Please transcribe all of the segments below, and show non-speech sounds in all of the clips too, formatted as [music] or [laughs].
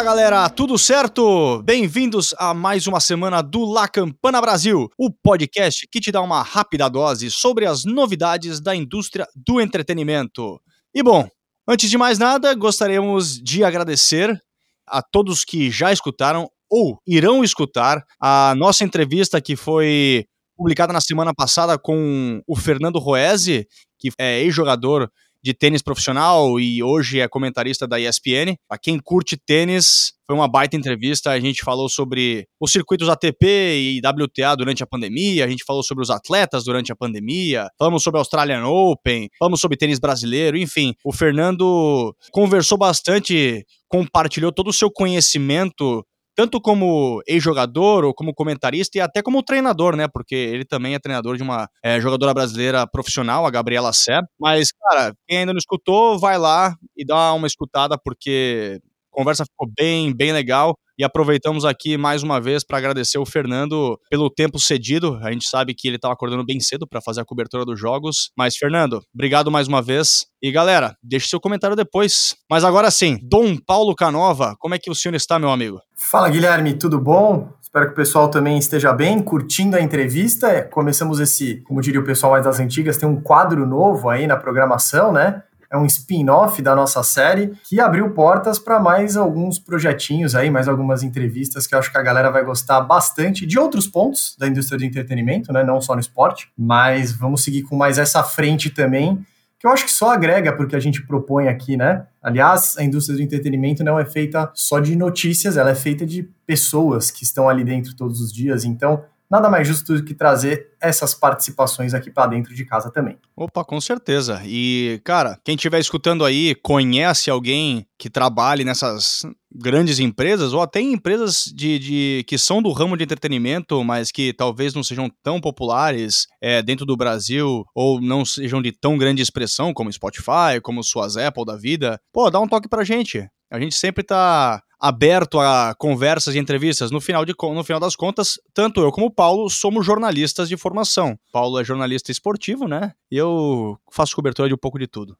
Fala galera, tudo certo? Bem-vindos a mais uma semana do La Campana Brasil, o podcast que te dá uma rápida dose sobre as novidades da indústria do entretenimento. E bom, antes de mais nada, gostaríamos de agradecer a todos que já escutaram ou irão escutar a nossa entrevista que foi publicada na semana passada com o Fernando Roese, que é ex-jogador de tênis profissional e hoje é comentarista da ESPN. A quem curte tênis, foi uma baita entrevista. A gente falou sobre os circuitos ATP e WTA durante a pandemia, a gente falou sobre os atletas durante a pandemia, falamos sobre a Australian Open, falamos sobre tênis brasileiro, enfim. O Fernando conversou bastante, compartilhou todo o seu conhecimento tanto como ex-jogador ou como comentarista e até como treinador, né? Porque ele também é treinador de uma é, jogadora brasileira profissional, a Gabriela Sé. Mas, cara, quem ainda não escutou, vai lá e dá uma escutada, porque a conversa ficou bem, bem legal. E aproveitamos aqui mais uma vez para agradecer o Fernando pelo tempo cedido. A gente sabe que ele estava acordando bem cedo para fazer a cobertura dos jogos. Mas, Fernando, obrigado mais uma vez. E galera, deixe seu comentário depois. Mas agora sim, Dom Paulo Canova, como é que o senhor está, meu amigo? Fala, Guilherme, tudo bom? Espero que o pessoal também esteja bem, curtindo a entrevista. Começamos esse, como diria o pessoal mais das antigas, tem um quadro novo aí na programação, né? É um spin-off da nossa série que abriu portas para mais alguns projetinhos aí, mais algumas entrevistas que eu acho que a galera vai gostar bastante de outros pontos da indústria do entretenimento, né? Não só no esporte, mas vamos seguir com mais essa frente também que eu acho que só agrega porque a gente propõe aqui, né? Aliás, a indústria do entretenimento não é feita só de notícias, ela é feita de pessoas que estão ali dentro todos os dias. Então, nada mais justo do que trazer essas participações aqui para dentro de casa também. Opa, com certeza. E, cara, quem estiver escutando aí, conhece alguém que trabalhe nessas grandes empresas, ou até em empresas de, de que são do ramo de entretenimento, mas que talvez não sejam tão populares é, dentro do Brasil, ou não sejam de tão grande expressão como Spotify, como suas Apple da vida, pô, dá um toque pra gente. A gente sempre tá aberto a conversas e entrevistas. No final, de, no final das contas, tanto eu como o Paulo somos jornalistas de formação. Paulo é jornalista esportivo, né? E eu faço cobertura de um pouco de tudo.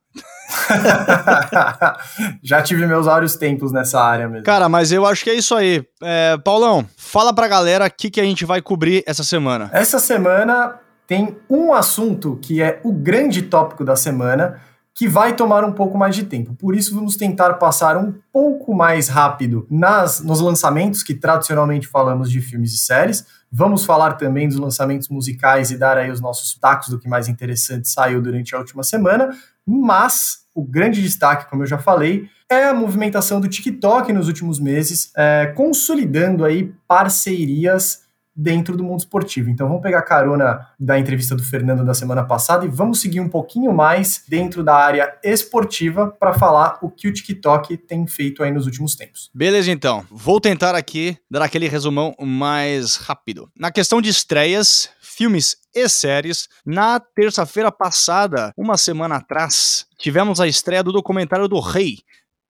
[laughs] Já tive meus vários tempos nessa área mesmo. Cara, mas eu acho que é isso aí. É, Paulão, fala pra galera o que, que a gente vai cobrir essa semana. Essa semana tem um assunto que é o grande tópico da semana que vai tomar um pouco mais de tempo. Por isso, vamos tentar passar um pouco mais rápido nas, nos lançamentos que tradicionalmente falamos de filmes e séries. Vamos falar também dos lançamentos musicais e dar aí os nossos tacos do que mais interessante saiu durante a última semana. Mas o grande destaque, como eu já falei, é a movimentação do TikTok nos últimos meses, é, consolidando aí parcerias dentro do mundo esportivo. Então vamos pegar carona da entrevista do Fernando da semana passada e vamos seguir um pouquinho mais dentro da área esportiva para falar o que o TikTok tem feito aí nos últimos tempos. Beleza, então. Vou tentar aqui dar aquele resumão mais rápido. Na questão de estreias, filmes e séries, na terça-feira passada, uma semana atrás, tivemos a estreia do documentário do Rei,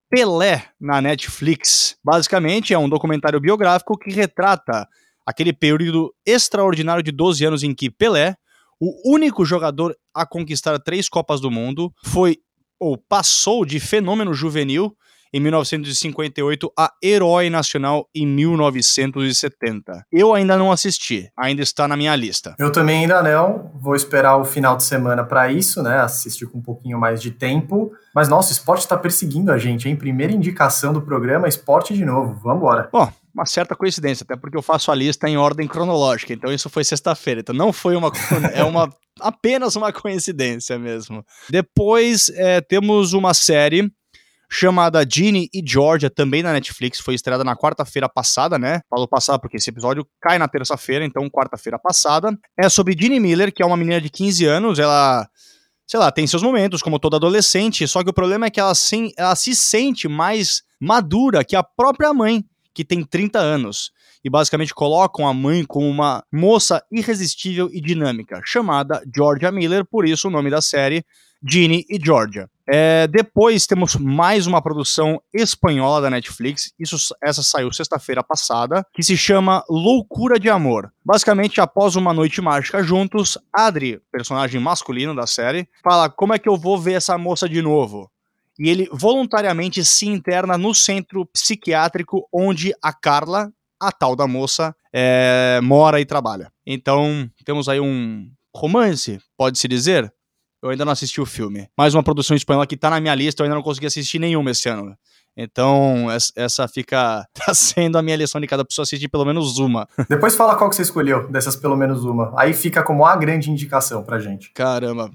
Pelé na Netflix. Basicamente, é um documentário biográfico que retrata aquele período extraordinário de 12 anos em que Pelé, o único jogador a conquistar três Copas do Mundo, foi ou passou de fenômeno juvenil em 1958 a herói nacional em 1970. Eu ainda não assisti, ainda está na minha lista. Eu também ainda não, vou esperar o final de semana para isso, né? Assistir com um pouquinho mais de tempo. Mas nossa, o esporte está perseguindo a gente, hein? Primeira indicação do programa, esporte de novo. Vamos embora. Bom, uma certa coincidência, até porque eu faço a lista em ordem cronológica, então isso foi sexta-feira, então não foi uma [laughs] é uma apenas uma coincidência mesmo. Depois é, temos uma série chamada Ginny e Georgia, também na Netflix, foi estreada na quarta-feira passada, né? Falo passada porque esse episódio cai na terça-feira, então quarta-feira passada. É sobre Ginny Miller, que é uma menina de 15 anos, ela sei lá, tem seus momentos, como toda adolescente, só que o problema é que ela, sim, ela se sente mais madura que a própria mãe que tem 30 anos e basicamente colocam a mãe como uma moça irresistível e dinâmica, chamada Georgia Miller, por isso o nome da série, Ginny e Georgia. É, depois temos mais uma produção espanhola da Netflix, isso, essa saiu sexta-feira passada, que se chama Loucura de Amor. Basicamente, após uma noite mágica juntos, Adri, personagem masculino da série, fala como é que eu vou ver essa moça de novo. E ele voluntariamente se interna no centro psiquiátrico onde a Carla, a tal da moça, é, mora e trabalha. Então, temos aí um romance, pode-se dizer. Eu ainda não assisti o filme. Mais uma produção espanhola que tá na minha lista, eu ainda não consegui assistir nenhuma esse ano. Então, essa fica [laughs] tá sendo a minha lição de cada pessoa assistir pelo menos uma. Depois fala qual que você escolheu dessas pelo menos uma. Aí fica como a grande indicação pra gente. Caramba,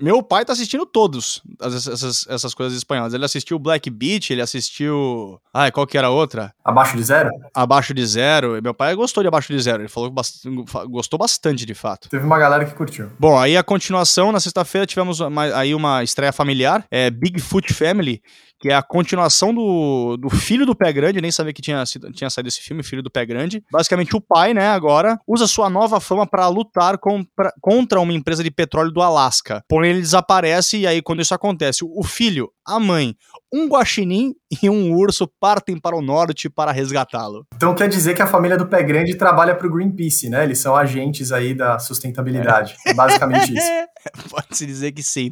meu pai tá assistindo todos essas, essas coisas espanholas. Ele assistiu Black Beach, ele assistiu. Ai, qual que era a outra? Abaixo de zero? Abaixo de zero. Meu pai gostou de Abaixo de Zero. Ele falou que gostou bastante, de fato. Teve uma galera que curtiu. Bom, aí a continuação, na sexta-feira, tivemos aí uma estreia familiar, é Bigfoot Family, que é a continuação do, do Filho do Pé Grande, nem sabia que tinha, tinha saído esse filme, Filho do Pé Grande. Basicamente, o pai, né, agora, usa sua nova fama para lutar com, pra, contra uma empresa de petróleo do Alasca. Porém, ele desaparece e aí, quando isso acontece, o filho, a mãe, um guaxinim e um urso partem para o norte para resgatá-lo. Então quer dizer que a família do Pé Grande trabalha para o Greenpeace, né? Eles são agentes aí da sustentabilidade. É. Basicamente isso. [laughs] Pode-se dizer que sim.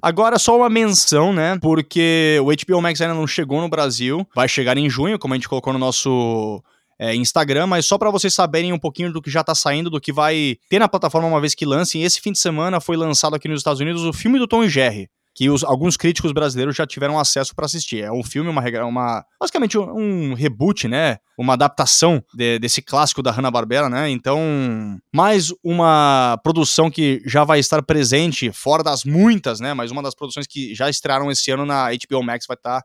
Agora, só uma menção, né? Porque o HBO Max ainda não chegou no Brasil. Vai chegar em junho, como a gente colocou no nosso é, Instagram, mas só para vocês saberem um pouquinho do que já tá saindo, do que vai ter na plataforma uma vez que lance. esse fim de semana foi lançado aqui nos Estados Unidos o filme do Tom e Jerry que os, alguns críticos brasileiros já tiveram acesso para assistir. É um filme, uma, uma basicamente um, reboot, né? Uma adaptação de, desse clássico da Hanna-Barbera, né? Então, mais uma produção que já vai estar presente, fora das muitas, né? Mas uma das produções que já estrearam esse ano na HBO Max vai estar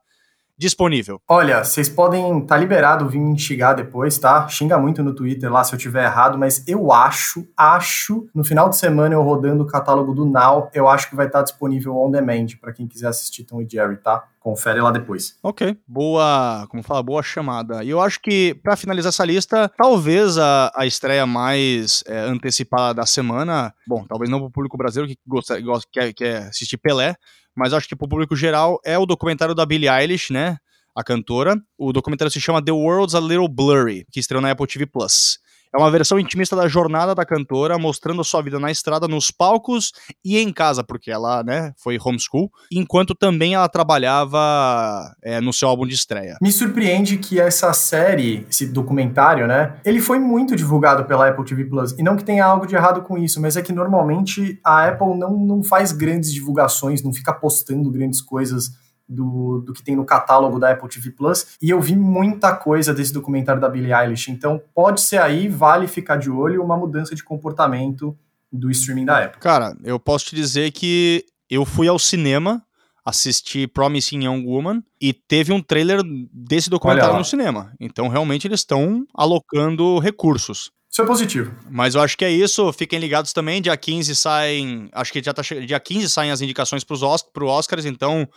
disponível. Olha, vocês podem tá liberado vir me xingar depois, tá? Xinga muito no Twitter lá se eu tiver errado, mas eu acho, acho, no final de semana eu rodando o catálogo do Now, eu acho que vai estar tá disponível on demand para quem quiser assistir Tom e Jerry, tá? Confere lá depois. Ok, boa, como fala, boa chamada. E eu acho que, para finalizar essa lista, talvez a, a estreia mais é, antecipada da semana, bom, talvez não para o público brasileiro que gosta, gosta, quer, quer assistir Pelé, mas acho que para o público geral é o documentário da Billie Eilish, né? A cantora. O documentário se chama The World's a Little Blurry, que estreou na Apple TV Plus. É uma versão intimista da jornada da cantora, mostrando a sua vida na estrada, nos palcos e em casa, porque ela, né, foi homeschool, enquanto também ela trabalhava é, no seu álbum de estreia. Me surpreende que essa série, esse documentário, né, ele foi muito divulgado pela Apple TV Plus. E não que tenha algo de errado com isso, mas é que normalmente a Apple não, não faz grandes divulgações, não fica postando grandes coisas do, do que tem no catálogo da Apple TV Plus. E eu vi muita coisa desse documentário da Billie Eilish. Então pode ser aí, vale ficar de olho, uma mudança de comportamento do streaming da Apple. Cara, eu posso te dizer que eu fui ao cinema assistir Promising Young Woman e teve um trailer desse documentário no cinema. Então, realmente, eles estão alocando recursos. Isso é positivo. Mas eu acho que é isso. Fiquem ligados também. Dia 15 saem. Acho que já tá Dia 15 saem as indicações para os Oscars, então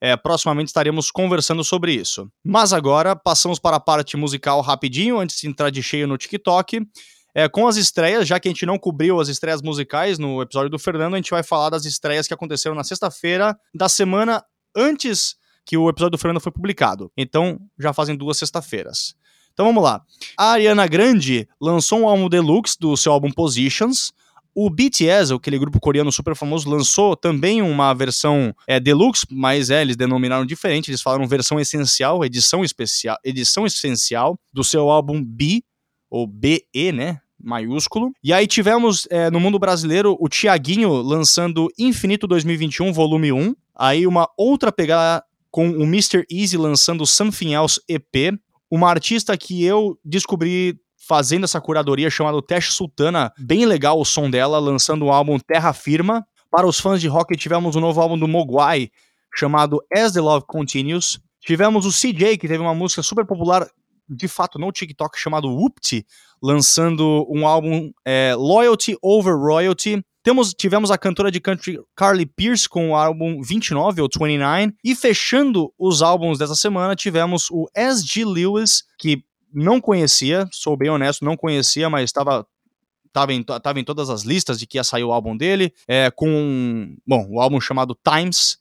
é, proximamente estaremos conversando sobre isso. Mas agora passamos para a parte musical rapidinho, antes de entrar de cheio no TikTok. É, com as estreias, já que a gente não cobriu as estreias musicais no episódio do Fernando, a gente vai falar das estreias que aconteceram na sexta-feira da semana antes que o episódio do Fernando foi publicado. Então, já fazem duas sexta-feiras. Então vamos lá. A Ariana Grande lançou um álbum deluxe do seu álbum Positions. O BTS, aquele grupo coreano super famoso, lançou também uma versão é, deluxe, mas é, eles denominaram diferente, eles falaram versão essencial, edição especial, edição essencial do seu álbum B, ou BE, né? Maiúsculo. E aí tivemos é, no mundo brasileiro o Tiaguinho lançando Infinito 2021, volume 1. Aí uma outra pegada com o Mr. Easy lançando Something Else EP. Uma artista que eu descobri fazendo essa curadoria chamada Teste Sultana. Bem legal o som dela, lançando o álbum Terra Firma. Para os fãs de rock, tivemos um novo álbum do Mogwai, chamado As the Love Continues. Tivemos o CJ, que teve uma música super popular, de fato, no TikTok, chamado Whoopty, lançando um álbum é, Loyalty Over Royalty. Temos, tivemos a cantora de country Carly Pierce com o álbum 29 ou 29. E fechando os álbuns dessa semana, tivemos o S.G. Lewis, que não conhecia, sou bem honesto, não conhecia, mas estava Tava em, tava em todas as listas de que ia sair o álbum dele, é, com, bom, o álbum chamado Times,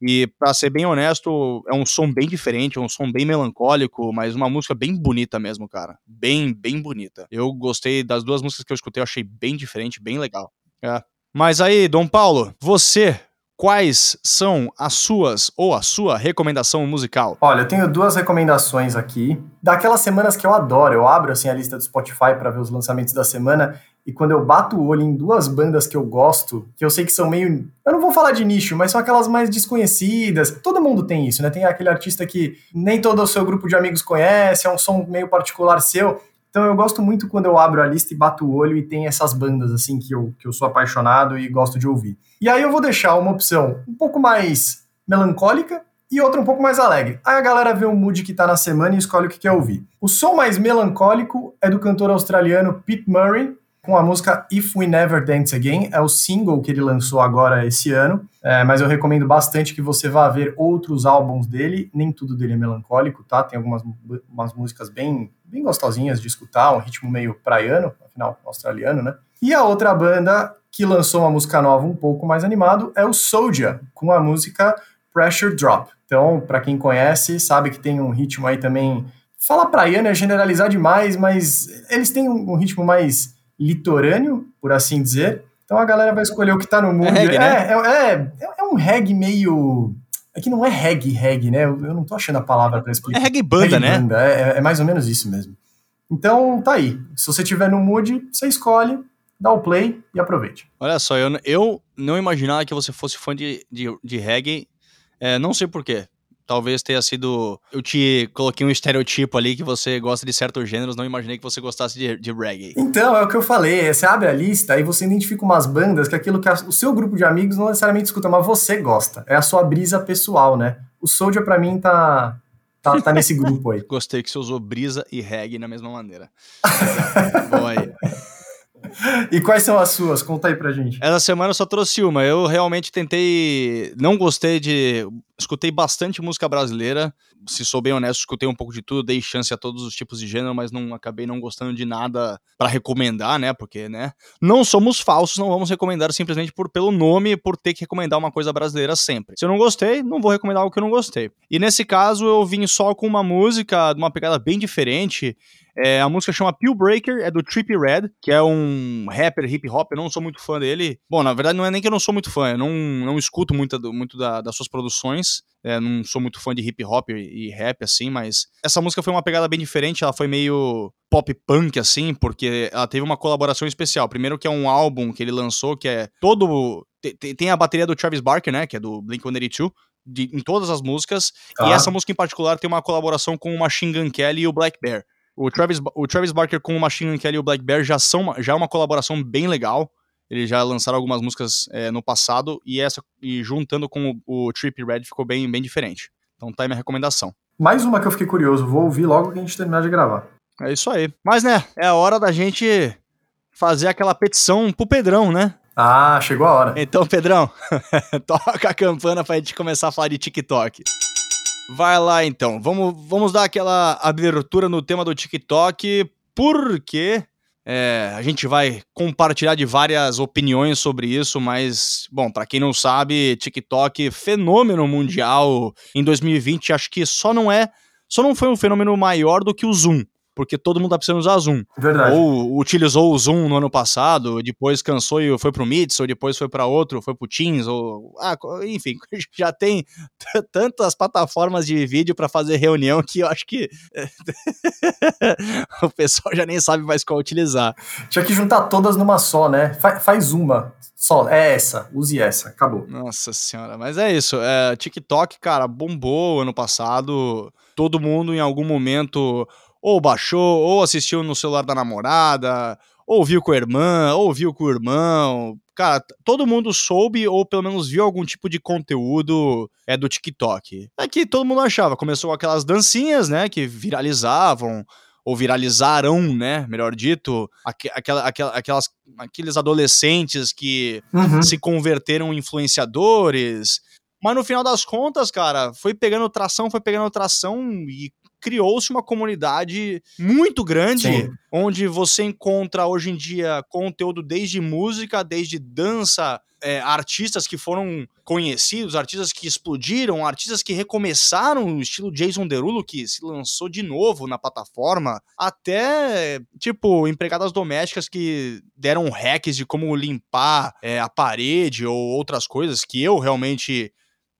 e para ser bem honesto, é um som bem diferente, é um som bem melancólico, mas uma música bem bonita mesmo, cara. Bem, bem bonita. Eu gostei das duas músicas que eu escutei, eu achei bem diferente, bem legal. É. Mas aí, Dom Paulo, você quais são as suas ou a sua recomendação musical? Olha, eu tenho duas recomendações aqui. Daquelas semanas que eu adoro, eu abro assim a lista do Spotify para ver os lançamentos da semana e quando eu bato o olho em duas bandas que eu gosto, que eu sei que são meio. Eu não vou falar de nicho, mas são aquelas mais desconhecidas. Todo mundo tem isso, né? Tem aquele artista que nem todo o seu grupo de amigos conhece, é um som meio particular seu. Então eu gosto muito quando eu abro a lista e bato o olho e tem essas bandas assim que eu, que eu sou apaixonado e gosto de ouvir. E aí eu vou deixar uma opção um pouco mais melancólica e outra um pouco mais alegre. Aí a galera vê o mood que tá na semana e escolhe o que quer ouvir. O som mais melancólico é do cantor australiano Pete Murray, com a música If We Never Dance Again. É o single que ele lançou agora esse ano, é, mas eu recomendo bastante que você vá ver outros álbuns dele. Nem tudo dele é melancólico, tá? Tem algumas umas músicas bem, bem gostosinhas de escutar, um ritmo meio praiano, afinal, australiano, né? E a outra banda que lançou uma música nova um pouco mais animado é o Soldier, com a música Pressure Drop. Então, para quem conhece, sabe que tem um ritmo aí também. Fala praiano é generalizar demais, mas eles têm um ritmo mais litorâneo, por assim dizer. Então a galera vai escolher o que tá no mundo. É, reggae, né? é, é, é, um reggae meio. É que não é reggae, reggae, né? Eu, eu não tô achando a palavra para explicar. É reggae banda, reggae né? Banda. É, é, mais ou menos isso mesmo. Então tá aí. Se você tiver no mood, você escolhe, dá o play e aproveite. Olha só, eu, eu não imaginava que você fosse fã de, de, de reggae. É, não sei porquê. Talvez tenha sido. Eu te coloquei um estereotipo ali que você gosta de certos gêneros, não imaginei que você gostasse de, de reggae. Então, é o que eu falei. Você abre a lista e você identifica umas bandas que aquilo que a, o seu grupo de amigos não necessariamente escuta, mas você gosta. É a sua brisa pessoal, né? O Soldier, pra mim, tá. Tá, tá nesse grupo aí. [laughs] Gostei que você usou brisa e reggae na mesma maneira. [laughs] Bom aí e quais são as suas? Conta aí pra gente. Essa semana eu só trouxe uma. Eu realmente tentei. Não gostei de. Escutei bastante música brasileira. Se sou bem honesto, escutei um pouco de tudo, dei chance a todos os tipos de gênero, mas não acabei não gostando de nada para recomendar, né? Porque, né? Não somos falsos, não vamos recomendar simplesmente por, pelo nome, por ter que recomendar uma coisa brasileira sempre. Se eu não gostei, não vou recomendar algo que eu não gostei. E nesse caso, eu vim só com uma música de uma pegada bem diferente. É, a música chama Pill Breaker, é do Trippie Red, que é um rapper hip hop. Eu não sou muito fã dele. Bom, na verdade, não é nem que eu não sou muito fã, eu não, não escuto muito, muito da, das suas produções. É, não sou muito fã de hip hop e rap, assim, mas essa música foi uma pegada bem diferente. Ela foi meio pop punk, assim, porque ela teve uma colaboração especial. Primeiro, que é um álbum que ele lançou, que é todo. Tem a bateria do Travis Barker, né? Que é do Blink 182. De, em todas as músicas, ah. e essa música em particular tem uma colaboração com o Machine Gun Kelly e o Black Bear. O Travis, o Travis Barker com o Machine Gun Kelly e o Black Bear já são já é uma colaboração bem legal. Eles já lançaram algumas músicas é, no passado e essa e juntando com o, o Trip Red ficou bem, bem diferente. Então tá aí minha recomendação. Mais uma que eu fiquei curioso, vou ouvir logo que a gente terminar de gravar. É isso aí. Mas né, é a hora da gente fazer aquela petição pro Pedrão, né? Ah, chegou a hora. Então, Pedrão, [laughs] toca a campana pra gente começar a falar de TikTok. Vai lá então, vamos, vamos dar aquela abertura no tema do TikTok, porque é, a gente vai compartilhar de várias opiniões sobre isso, mas, bom, para quem não sabe, TikTok, fenômeno mundial em 2020, acho que só não é, só não foi um fenômeno maior do que o Zoom porque todo mundo tá precisando usar Zoom. Verdade. Ou utilizou o Zoom no ano passado, depois cansou e foi pro Meets, ou depois foi para outro, foi pro Teams, ou ah, enfim, [laughs] já tem tantas plataformas de vídeo para fazer reunião que eu acho que [laughs] o pessoal já nem sabe mais qual utilizar. Tinha que juntar todas numa só, né? Fa faz uma. Só, é essa, use essa, acabou. Nossa senhora, mas é isso. É, TikTok, cara, bombou ano passado. Todo mundo em algum momento ou baixou, ou assistiu no celular da namorada, ou viu com a irmã, ou viu com o irmão. Cara, todo mundo soube ou pelo menos viu algum tipo de conteúdo é do TikTok. É que todo mundo achava, começou aquelas dancinhas, né, que viralizavam ou viralizaram, né, melhor dito, aqu aquela, aquela, aquelas, aqueles adolescentes que uhum. se converteram em influenciadores. Mas no final das contas, cara, foi pegando tração, foi pegando tração e criou-se uma comunidade muito grande, Sim. onde você encontra hoje em dia conteúdo desde música, desde dança, é, artistas que foram conhecidos, artistas que explodiram, artistas que recomeçaram, o estilo Jason Derulo, que se lançou de novo na plataforma, até, tipo, empregadas domésticas que deram hacks de como limpar é, a parede ou outras coisas que eu realmente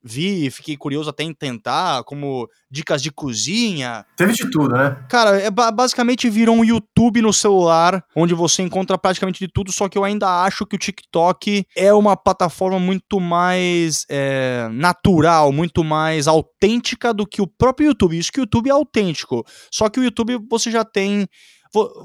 vi e fiquei curioso até em tentar, como dicas de cozinha. Teve de tudo, né? Cara, é basicamente virou um YouTube no celular, onde você encontra praticamente de tudo, só que eu ainda acho que o TikTok é uma plataforma muito mais é, natural, muito mais autêntica do que o próprio YouTube. Isso que o YouTube é autêntico. Só que o YouTube você já tem.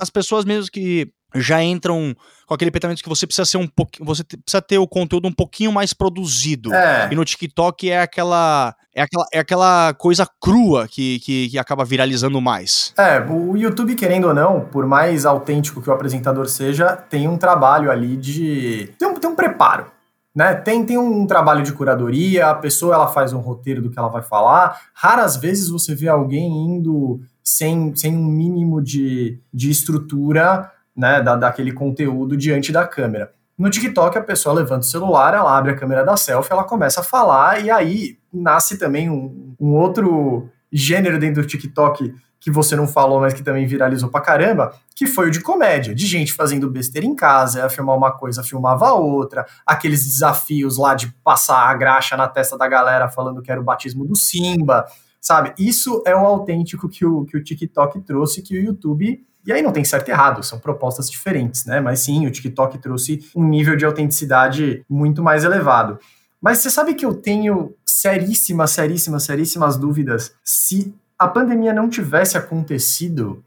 As pessoas mesmo que já entram com aquele pensamento que você precisa ser um pouquinho, você precisa ter o conteúdo um pouquinho mais produzido. É. E no TikTok é aquela é aquela, é aquela coisa crua que, que, que, acaba viralizando mais. É, o YouTube, querendo ou não, por mais autêntico que o apresentador seja, tem um trabalho ali de. tem um, tem um preparo. Né? Tem, tem um trabalho de curadoria, a pessoa ela faz um roteiro do que ela vai falar. Raras vezes você vê alguém indo sem, sem um mínimo de, de estrutura né, da, daquele conteúdo diante da câmera. No TikTok, a pessoa levanta o celular, ela abre a câmera da selfie, ela começa a falar, e aí nasce também um, um outro gênero dentro do TikTok que você não falou, mas que também viralizou pra caramba, que foi o de comédia, de gente fazendo besteira em casa, filmar uma coisa, filmava outra, aqueles desafios lá de passar a graxa na testa da galera falando que era o batismo do Simba, sabe? Isso é o autêntico que o, que o TikTok trouxe, que o YouTube e aí não tem certo e errado, são propostas diferentes, né? Mas sim, o TikTok trouxe um nível de autenticidade muito mais elevado. Mas você sabe que eu tenho seríssimas, seríssimas, seríssimas dúvidas se a pandemia não tivesse acontecido,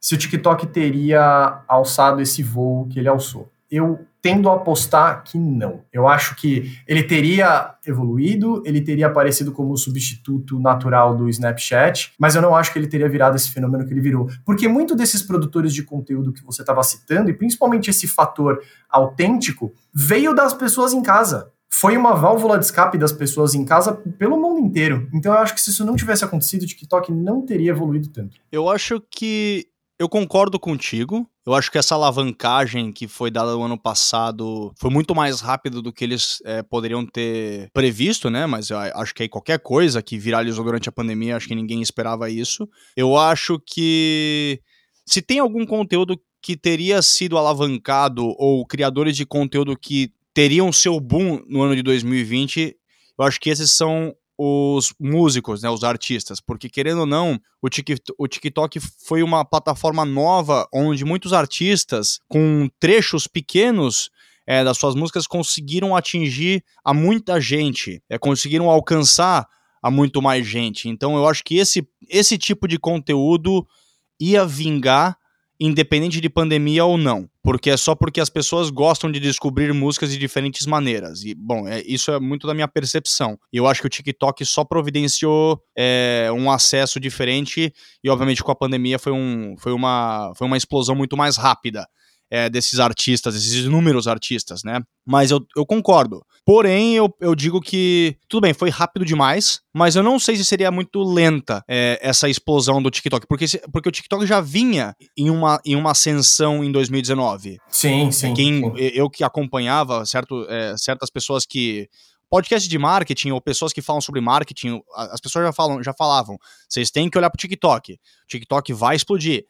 se o TikTok teria alçado esse voo que ele alçou. Eu tendo a apostar que não. Eu acho que ele teria evoluído, ele teria aparecido como substituto natural do Snapchat, mas eu não acho que ele teria virado esse fenômeno que ele virou. Porque muito desses produtores de conteúdo que você estava citando, e principalmente esse fator autêntico, veio das pessoas em casa foi uma válvula de escape das pessoas em casa pelo mundo inteiro. Então eu acho que se isso não tivesse acontecido, o TikTok não teria evoluído tanto. Eu acho que eu concordo contigo. Eu acho que essa alavancagem que foi dada no ano passado foi muito mais rápida do que eles é, poderiam ter previsto, né? Mas eu acho que aí qualquer coisa que viralizou durante a pandemia, acho que ninguém esperava isso. Eu acho que se tem algum conteúdo que teria sido alavancado ou criadores de conteúdo que teriam seu boom no ano de 2020, eu acho que esses são os músicos, né, os artistas, porque querendo ou não, o TikTok, o TikTok foi uma plataforma nova onde muitos artistas com trechos pequenos é, das suas músicas conseguiram atingir a muita gente, é, conseguiram alcançar a muito mais gente. Então eu acho que esse, esse tipo de conteúdo ia vingar independente de pandemia ou não, porque é só porque as pessoas gostam de descobrir músicas de diferentes maneiras. E, bom, é, isso é muito da minha percepção. E eu acho que o TikTok só providenciou é, um acesso diferente, e obviamente com a pandemia foi, um, foi, uma, foi uma explosão muito mais rápida é, desses artistas, esses inúmeros artistas, né? Mas eu, eu concordo. Porém, eu, eu digo que, tudo bem, foi rápido demais, mas eu não sei se seria muito lenta é, essa explosão do TikTok, porque, porque o TikTok já vinha em uma, em uma ascensão em 2019. Sim, sim. Quem, sim. Eu que acompanhava certo, é, certas pessoas que podcast de marketing ou pessoas que falam sobre marketing, as pessoas já falam, já falavam, vocês têm que olhar pro TikTok. O TikTok vai explodir.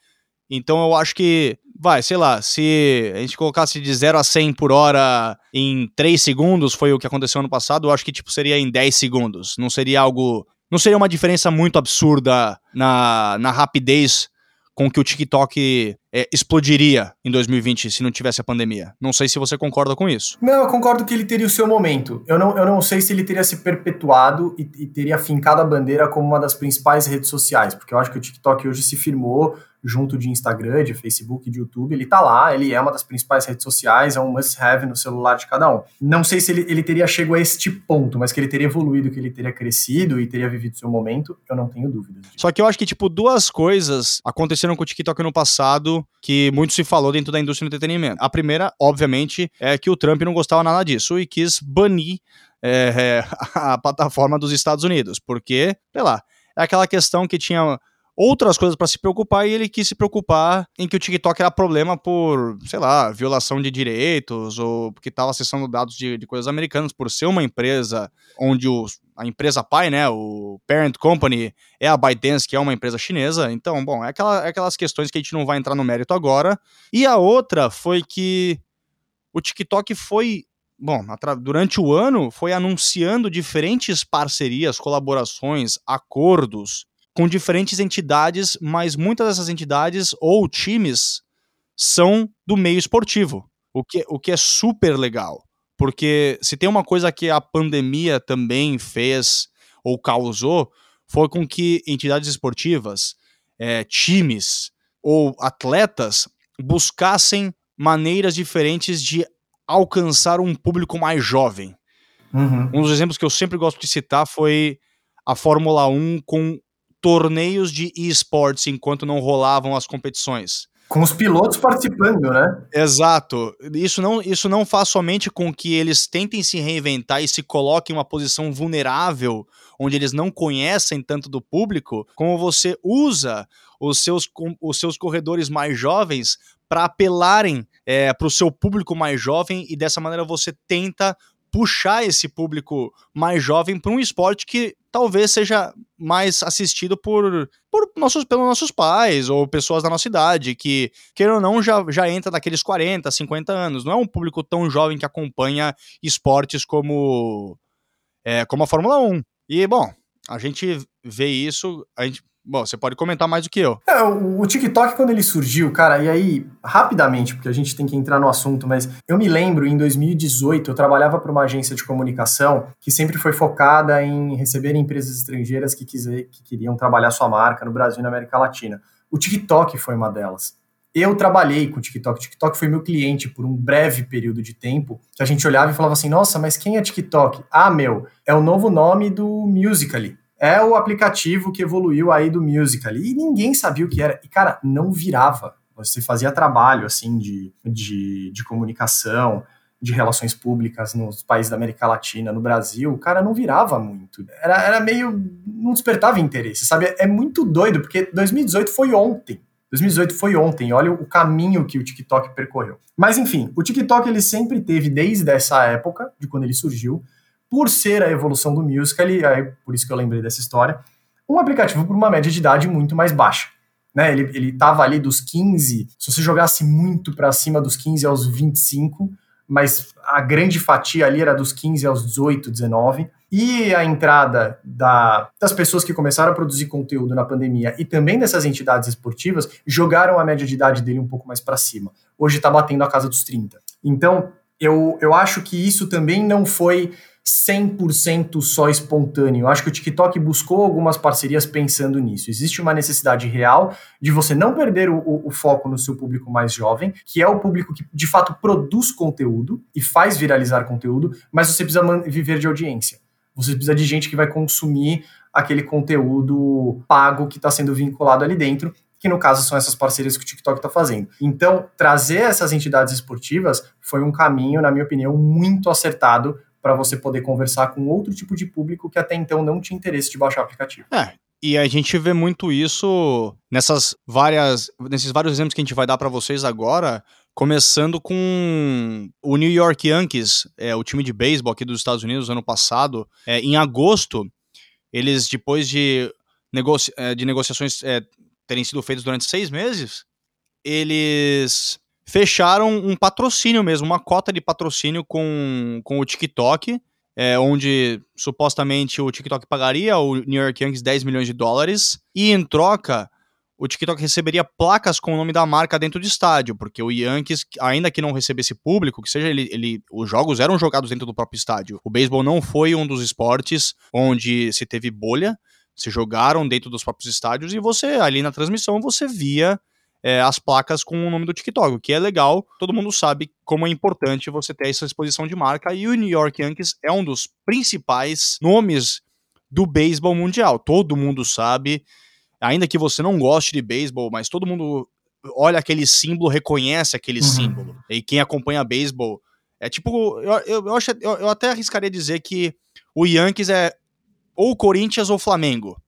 Então eu acho que, vai, sei lá, se a gente colocasse de 0 a 100 por hora em 3 segundos, foi o que aconteceu ano passado, eu acho que tipo seria em 10 segundos. Não seria algo, não seria uma diferença muito absurda na, na rapidez com que o TikTok é, explodiria em 2020 se não tivesse a pandemia. Não sei se você concorda com isso. Não, eu concordo que ele teria o seu momento. Eu não, eu não sei se ele teria se perpetuado e, e teria fincado a bandeira como uma das principais redes sociais, porque eu acho que o TikTok hoje se firmou junto de Instagram, de Facebook, de YouTube, ele tá lá, ele é uma das principais redes sociais, é um must-have no celular de cada um. Não sei se ele, ele teria chegado a este ponto, mas que ele teria evoluído, que ele teria crescido e teria vivido seu momento, eu não tenho dúvidas. Só que eu acho que, tipo, duas coisas aconteceram com o TikTok no passado que muito se falou dentro da indústria do entretenimento. A primeira, obviamente, é que o Trump não gostava nada disso e quis banir é, [laughs] a plataforma dos Estados Unidos, porque, sei lá, é aquela questão que tinha outras coisas para se preocupar e ele quis se preocupar em que o TikTok era problema por, sei lá, violação de direitos ou porque estava acessando dados de, de, coisas americanas por ser uma empresa onde a empresa pai, né, o parent company é a ByteDance, que é uma empresa chinesa. Então, bom, é, aquela, é aquelas questões que a gente não vai entrar no mérito agora. E a outra foi que o TikTok foi bom, durante o ano foi anunciando diferentes parcerias, colaborações, acordos com diferentes entidades, mas muitas dessas entidades ou times são do meio esportivo, o que, o que é super legal. Porque se tem uma coisa que a pandemia também fez ou causou, foi com que entidades esportivas, é, times ou atletas buscassem maneiras diferentes de alcançar um público mais jovem. Uhum. Um dos exemplos que eu sempre gosto de citar foi a Fórmula 1 com torneios de esportes enquanto não rolavam as competições. Com os pilotos participando, né? Exato. Isso não, isso não faz somente com que eles tentem se reinventar e se coloquem em uma posição vulnerável, onde eles não conhecem tanto do público, como você usa os seus, os seus corredores mais jovens para apelarem é, para o seu público mais jovem e dessa maneira você tenta puxar esse público mais jovem para um esporte que talvez seja mais assistido por, por nossos, pelos nossos pais ou pessoas da nossa idade, que, queira ou não, já, já entra naqueles 40, 50 anos. Não é um público tão jovem que acompanha esportes como, é, como a Fórmula 1. E, bom, a gente vê isso, a gente Bom, você pode comentar mais do que eu. É, o, TikTok, quando ele surgiu, cara, e aí, rapidamente, porque a gente tem que entrar no assunto, mas eu me lembro, em 2018, eu trabalhava para uma agência de comunicação que sempre foi focada em receber empresas estrangeiras que, quiser, que queriam trabalhar sua marca no Brasil e na América Latina. O TikTok foi uma delas. Eu trabalhei com o TikTok. O TikTok foi meu cliente por um breve período de tempo, que a gente olhava e falava assim: nossa, mas quem é TikTok? Ah, meu, é o novo nome do Musical.ly é o aplicativo que evoluiu aí do Musical. E ninguém sabia o que era. E, cara, não virava. Você fazia trabalho, assim, de, de, de comunicação, de relações públicas nos países da América Latina, no Brasil, o cara não virava muito. Era, era meio. não despertava interesse, sabe? É muito doido, porque 2018 foi ontem. 2018 foi ontem, olha o caminho que o TikTok percorreu. Mas enfim, o TikTok ele sempre teve, desde essa época, de quando ele surgiu, por ser a evolução do musical, e aí, por isso que eu lembrei dessa história, um aplicativo por uma média de idade muito mais baixa. Né? Ele, ele tava ali dos 15, se você jogasse muito para cima dos 15 aos 25, mas a grande fatia ali era dos 15 aos 18, 19. E a entrada da, das pessoas que começaram a produzir conteúdo na pandemia e também dessas entidades esportivas jogaram a média de idade dele um pouco mais para cima. Hoje está batendo a casa dos 30. Então, eu, eu acho que isso também não foi 100% só espontâneo. Eu acho que o TikTok buscou algumas parcerias pensando nisso. Existe uma necessidade real de você não perder o, o, o, foco no seu público mais jovem, que é o público que de fato produz conteúdo e faz viralizar conteúdo, mas você precisa viver de audiência. Você precisa de gente que vai consumir aquele conteúdo pago que está sendo vinculado ali dentro que no caso são essas parcerias que o TikTok está fazendo. Então, trazer essas entidades esportivas foi um caminho, na minha opinião, muito acertado para você poder conversar com outro tipo de público que até então não tinha interesse de baixar o aplicativo. É, e a gente vê muito isso nessas várias, nesses vários exemplos que a gente vai dar para vocês agora, começando com o New York Yankees, é, o time de beisebol aqui dos Estados Unidos ano passado, é, em agosto, eles depois de, é, de negociações é, terem sido feitas durante seis meses, eles fecharam um patrocínio mesmo, uma cota de patrocínio com, com o TikTok, é, onde supostamente o TikTok pagaria o New York Yankees 10 milhões de dólares, e em troca o TikTok receberia placas com o nome da marca dentro do estádio, porque o Yankees, ainda que não recebesse público, que seja ele, ele os jogos eram jogados dentro do próprio estádio. O beisebol não foi um dos esportes onde se teve bolha, se jogaram dentro dos próprios estádios e você ali na transmissão você via é, as placas com o nome do TikTok, o que é legal. Todo mundo sabe como é importante você ter essa exposição de marca e o New York Yankees é um dos principais nomes do beisebol mundial. Todo mundo sabe, ainda que você não goste de beisebol, mas todo mundo olha aquele símbolo, reconhece aquele uhum. símbolo. E quem acompanha beisebol é tipo, eu, eu, eu, acho, eu, eu até arriscaria dizer que o Yankees é ou Corinthians ou Flamengo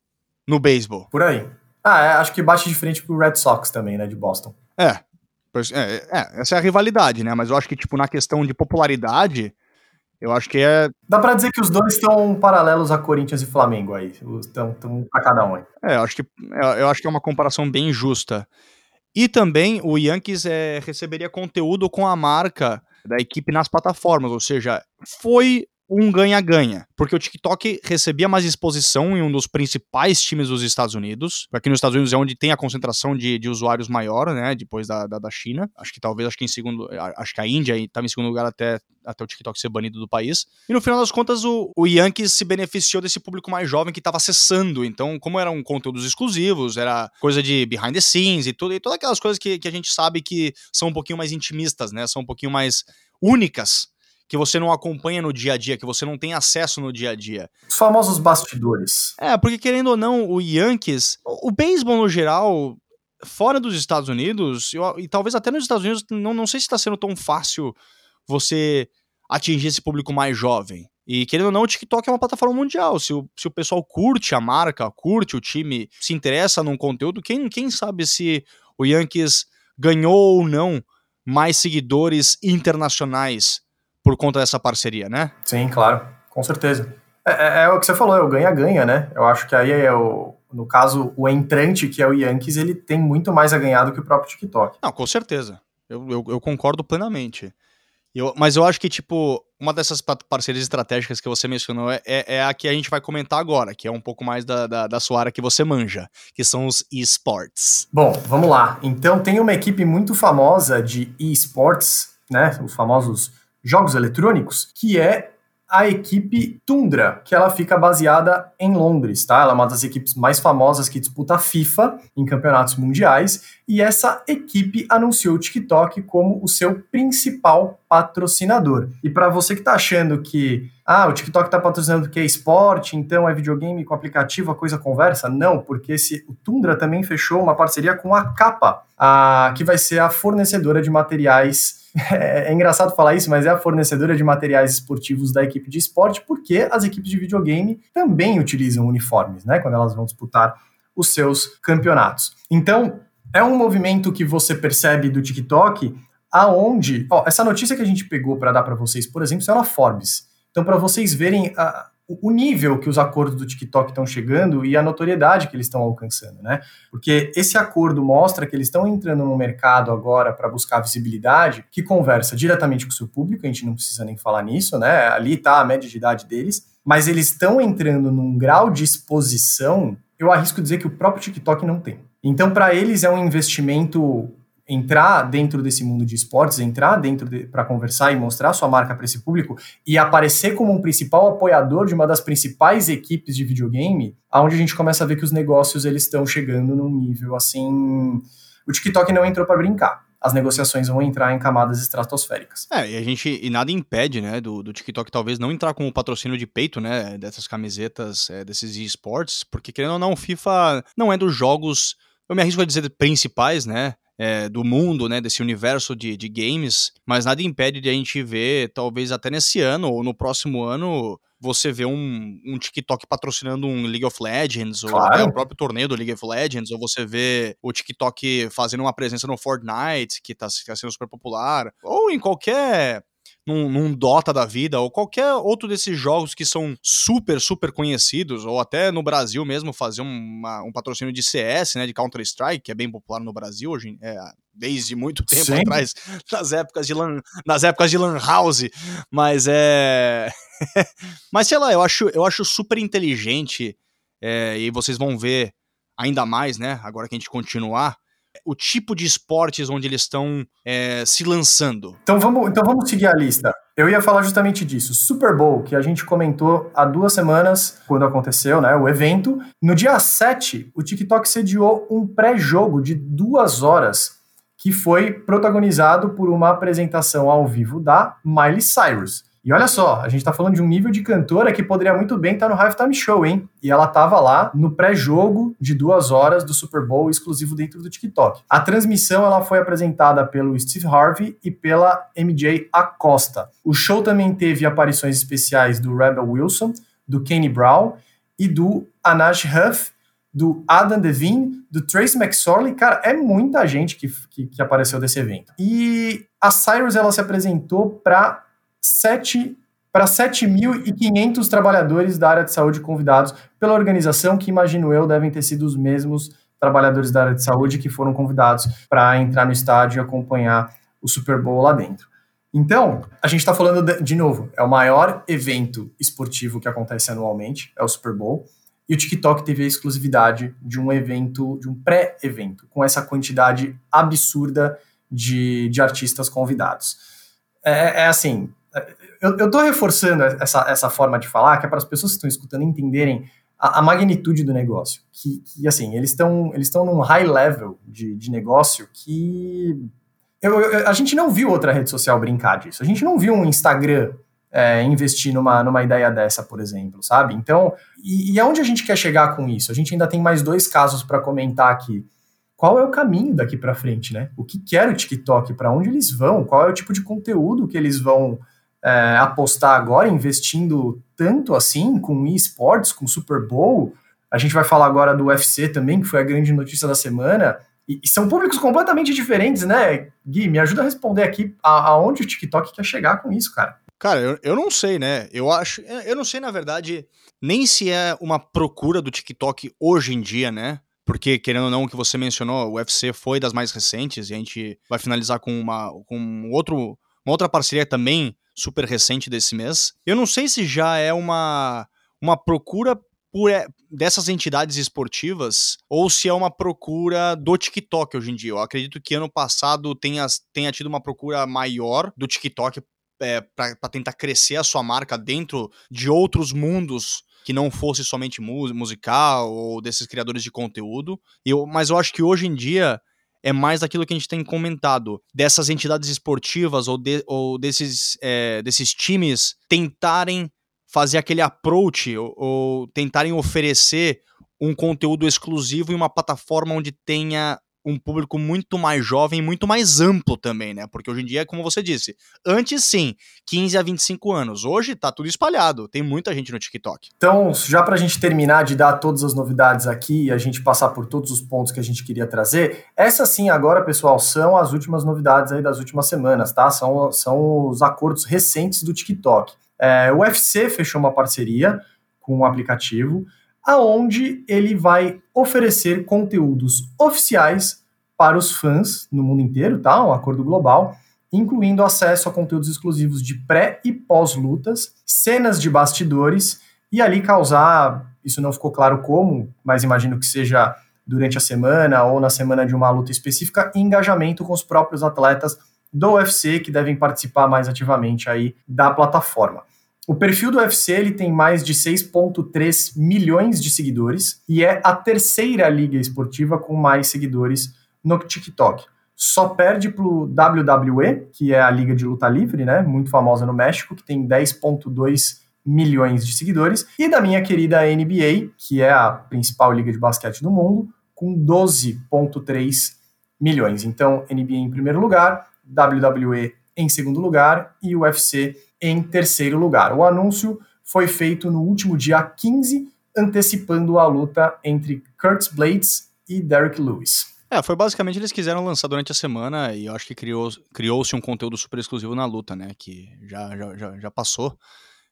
no beisebol. Por aí. Ah, é, acho que bate de frente pro Red Sox também, né, de Boston. É, é, é, essa é a rivalidade, né? Mas eu acho que, tipo, na questão de popularidade, eu acho que é. Dá pra dizer que os dois estão paralelos a Corinthians e Flamengo aí. Estão pra cada um aí. É, eu acho, que, é, eu acho que é uma comparação bem justa. E também o Yankees é, receberia conteúdo com a marca da equipe nas plataformas, ou seja, foi um ganha-ganha, porque o TikTok recebia mais exposição em um dos principais times dos Estados Unidos. Aqui nos Estados Unidos é onde tem a concentração de, de usuários maior, né? Depois da, da, da, China. Acho que talvez, acho que em segundo. Acho que a Índia estava em segundo lugar até, até o TikTok ser banido do país. E no final das contas, o, o Yankees se beneficiou desse público mais jovem que estava acessando. Então, como eram conteúdos exclusivos, era coisa de behind the scenes e tudo, e todas aquelas coisas que, que a gente sabe que são um pouquinho mais intimistas, né? São um pouquinho mais únicas que você não acompanha no dia a dia, que você não tem acesso no dia a dia. Os famosos bastidores. É, porque querendo ou não, o Yankees, o, o beisebol no geral, fora dos Estados Unidos, eu, e talvez até nos Estados Unidos, não, não sei se está sendo tão fácil você atingir esse público mais jovem. E querendo ou não, o TikTok é uma plataforma mundial. Se o, se o pessoal curte a marca, curte o time, se interessa num conteúdo, quem, quem sabe se o Yankees ganhou ou não mais seguidores internacionais por conta dessa parceria, né? Sim, claro, com certeza. É, é, é o que você falou, é o ganha-ganha, né? Eu acho que aí é o, no caso, o entrante, que é o Yankees, ele tem muito mais a ganhar do que o próprio TikTok. Não, com certeza. Eu, eu, eu concordo plenamente. Eu, mas eu acho que, tipo, uma dessas parcerias estratégicas que você mencionou é, é, é, a que a gente vai comentar agora, que é um pouco mais da, da, da sua área que você manja, que são os esports. Bom, vamos lá. Então, tem uma equipe muito famosa de esports, né? Os famosos jogos eletrônicos, que é a equipe Tundra, que ela fica baseada em Londres, tá? Ela é uma das equipes mais famosas que disputa a FIFA em campeonatos mundiais, e essa equipe anunciou o TikTok como o seu principal patrocinador. E para você que tá achando que ah, o TikTok tá patrocinando porque é esporte, então é videogame com aplicativo, a coisa conversa, não, porque esse, o Tundra também fechou uma parceria com a Capa, a, que vai ser a fornecedora de materiais [laughs] é, é, engraçado falar isso, mas é a fornecedora de materiais esportivos da equipe de esporte, porque as equipes de videogame também utilizam uniformes, né? Quando elas vão disputar os seus campeonatos. Então, é um movimento que você percebe do TikTok, aonde, ó, essa notícia que a gente pegou para dar para vocês, por exemplo, é uma Forbes. Então, para vocês verem a, o nível que os acordos do TikTok estão chegando e a notoriedade que eles estão alcançando, né? Porque esse acordo mostra que eles estão entrando no mercado agora para buscar visibilidade, que conversa diretamente com o seu público, a gente não precisa nem falar nisso, né? Ali está a média de idade deles, mas eles estão entrando num grau de exposição, eu arrisco dizer que o próprio TikTok não tem. Então, para eles é um investimento entrar dentro desse mundo de esportes, entrar dentro de, para conversar e mostrar sua marca para esse público e aparecer como um principal apoiador de uma das principais equipes de videogame, aonde a gente começa a ver que os negócios eles estão chegando num nível assim, o TikTok não entrou para brincar. As negociações vão entrar em camadas estratosféricas. É, e a gente. E nada impede, né, do, do TikTok talvez não entrar com o patrocínio de peito, né? Dessas camisetas, é, desses esportes, porque querendo ou não, FIFA não é dos jogos. Eu me arrisco a dizer principais, né? É, do mundo, né, desse universo de, de games, mas nada impede de a gente ver, talvez até nesse ano ou no próximo ano, você vê um, um TikTok patrocinando um League of Legends, claro. ou até o próprio torneio do League of Legends, ou você vê o TikTok fazendo uma presença no Fortnite, que está tá sendo super popular, ou em qualquer num, num, Dota da vida, ou qualquer outro desses jogos que são super, super conhecidos, ou até no Brasil mesmo fazer uma, um patrocínio de CS, né, de Counter-Strike, que é bem popular no Brasil hoje, é, desde muito tempo Sim. atrás, [laughs] nas épocas de lan, nas épocas de lan house, mas é [laughs] mas sei lá, eu acho, eu acho super inteligente é, e vocês vão ver ainda mais, né, agora que a gente continuar, o tipo de esportes onde eles estão é, se lançando. Então vamos, então vamos seguir a lista. Eu ia falar justamente disso. Super Bowl, que a gente comentou há duas semanas, quando aconteceu né, o evento. No dia 7, o TikTok sediou um pré-jogo de duas horas, que foi protagonizado por uma apresentação ao vivo da Miley Cyrus. E olha só, a gente tá falando de um nível de cantora que poderia muito bem estar tá no Halftime Show, hein? E ela tava lá no pré-jogo de duas horas do Super Bowl exclusivo dentro do TikTok. A transmissão ela foi apresentada pelo Steve Harvey e pela MJ Acosta. O show também teve aparições especiais do Rebel Wilson, do Kenny Brown e do Anash Huff, do Adam Devine, do Trace McSorley, cara, é muita gente que, que, que apareceu desse evento. E a Cyrus, ela se apresentou para sete para 7.500 trabalhadores da área de saúde convidados pela organização, que imagino eu devem ter sido os mesmos trabalhadores da área de saúde que foram convidados para entrar no estádio e acompanhar o Super Bowl lá dentro. Então, a gente está falando de, de, novo, é o maior evento esportivo que acontece anualmente, é o Super Bowl, e o TikTok teve a exclusividade de um evento, de um pré-evento, com essa quantidade absurda de, de artistas convidados. É, é assim, eu, tô reforçando essa, essa forma de falar, que é para as pessoas que estão escutando entenderem a, a magnitude do negócio. Que, que assim, eles estão eles num high level de, de negócio que eu, eu, a gente não viu outra rede social brincar disso. A gente não viu um Instagram é, investir numa, numa ideia dessa, por exemplo, sabe? Então, e, e aonde a gente quer chegar com isso? A gente ainda tem mais dois casos para comentar aqui. Qual é o caminho daqui para frente, né? O que quer o TikTok? Para onde eles vão? Qual é o tipo de conteúdo que eles vão é, apostar agora, investindo tanto assim com esportes, com Super Bowl? A gente vai falar agora do UFC também, que foi a grande notícia da semana. E, e, são públicos completamente diferentes, né? Gui, me ajuda a responder aqui a, aonde o TikTok quer chegar com isso, cara. Cara, eu, eu não sei, né? Eu acho. Eu não sei, na verdade, nem se é uma procura do TikTok hoje em dia, né? Porque, querendo ou não, o que você mencionou, o UFC foi das mais recentes, e a gente vai finalizar com uma, com outro, uma outra parceria também super recente desse mês. Eu não sei se já é uma, uma procura por, é, dessas entidades esportivas ou se é uma procura do TikTok hoje em dia. Eu acredito que ano passado tenha, tenha tido uma procura maior do TikTok é, para tentar crescer a sua marca dentro de outros mundos que não fosse somente musical ou desses criadores de conteúdo. Eu, mas eu acho que hoje em dia é mais daquilo que a gente tem comentado, dessas entidades esportivas ou, de, ou desses, é, desses times tentarem fazer aquele approach ou, ou tentarem oferecer um conteúdo exclusivo em uma plataforma onde tenha um público muito mais jovem, muito mais amplo também, né? Porque hoje em dia, como você disse, antes sim, 15 a 25 anos. Hoje tá tudo espalhado, tem muita gente no TikTok. Então, já pra gente terminar de dar todas as novidades aqui e a gente passar por todos os pontos que a gente queria trazer, essas sim agora, pessoal, são as últimas novidades aí das últimas semanas, tá? São, são os acordos recentes do TikTok. É, o UFC fechou uma parceria com o um aplicativo, aonde ele vai oferecer conteúdos oficiais para os fãs no mundo inteiro, tá? Um acordo global, incluindo acesso a conteúdos exclusivos de pré e pós-lutas, cenas de bastidores e ali causar, isso não ficou claro como, mas imagino que seja durante a semana ou na semana de uma luta específica, engajamento com os próprios atletas do UFC que devem participar mais ativamente aí da plataforma. O perfil do UFC ele tem mais de 6,3 milhões de seguidores e é a terceira liga esportiva com mais seguidores no TikTok. Só perde pro WWE, que é a liga de luta livre, né, muito famosa no México, que tem 10,2 milhões de seguidores, e da minha querida NBA, que é a principal liga de basquete do mundo, com 12,3 milhões. Então, NBA em primeiro lugar, WWE em segundo lugar e o UFC em terceiro lugar. O anúncio foi feito no último dia 15, antecipando a luta entre Curtis Blades e Derek Lewis. É, foi basicamente eles quiseram lançar durante a semana e eu acho que criou-se criou um conteúdo super exclusivo na luta, né? Que já, já, já, já passou.